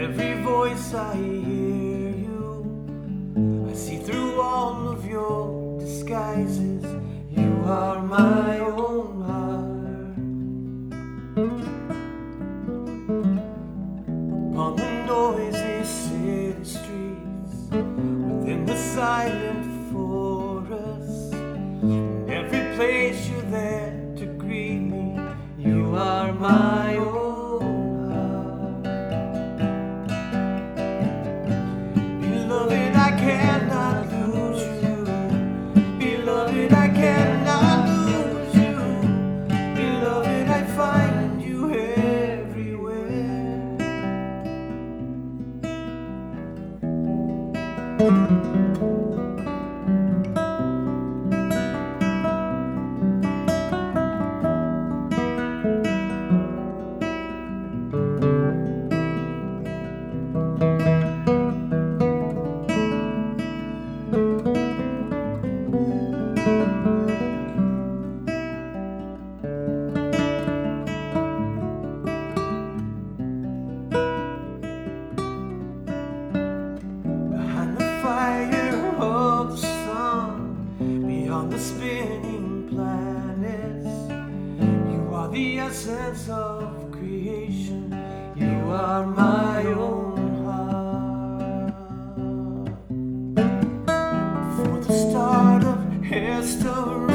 every voice I hear you. I see through all of your disguises. You are my own heart. Upon the noisy city streets, within the silent forest, in every place you're there to greet me. You are my Beloved, I cannot lose you. Essence of creation. You are my own heart. For the start of history,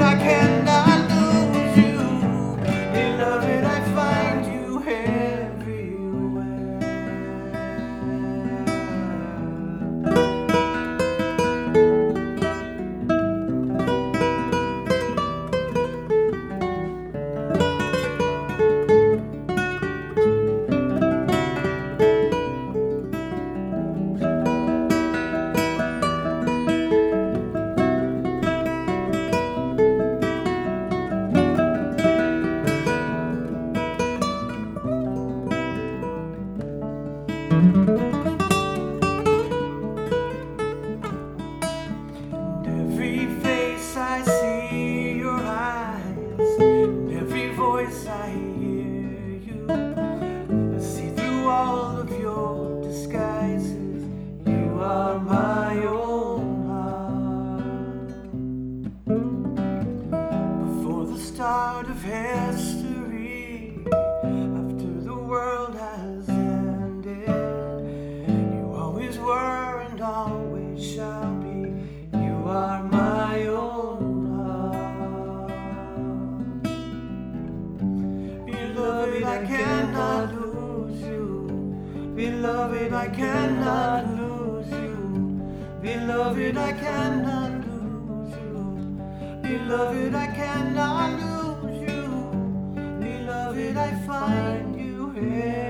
I cannot of history, after the world has ended, you always were and always shall be. You are my own heart. Beloved, I cannot lose you. Beloved, I cannot lose you. Beloved, I cannot lose you. Beloved, I cannot lose you. I find you everywhere.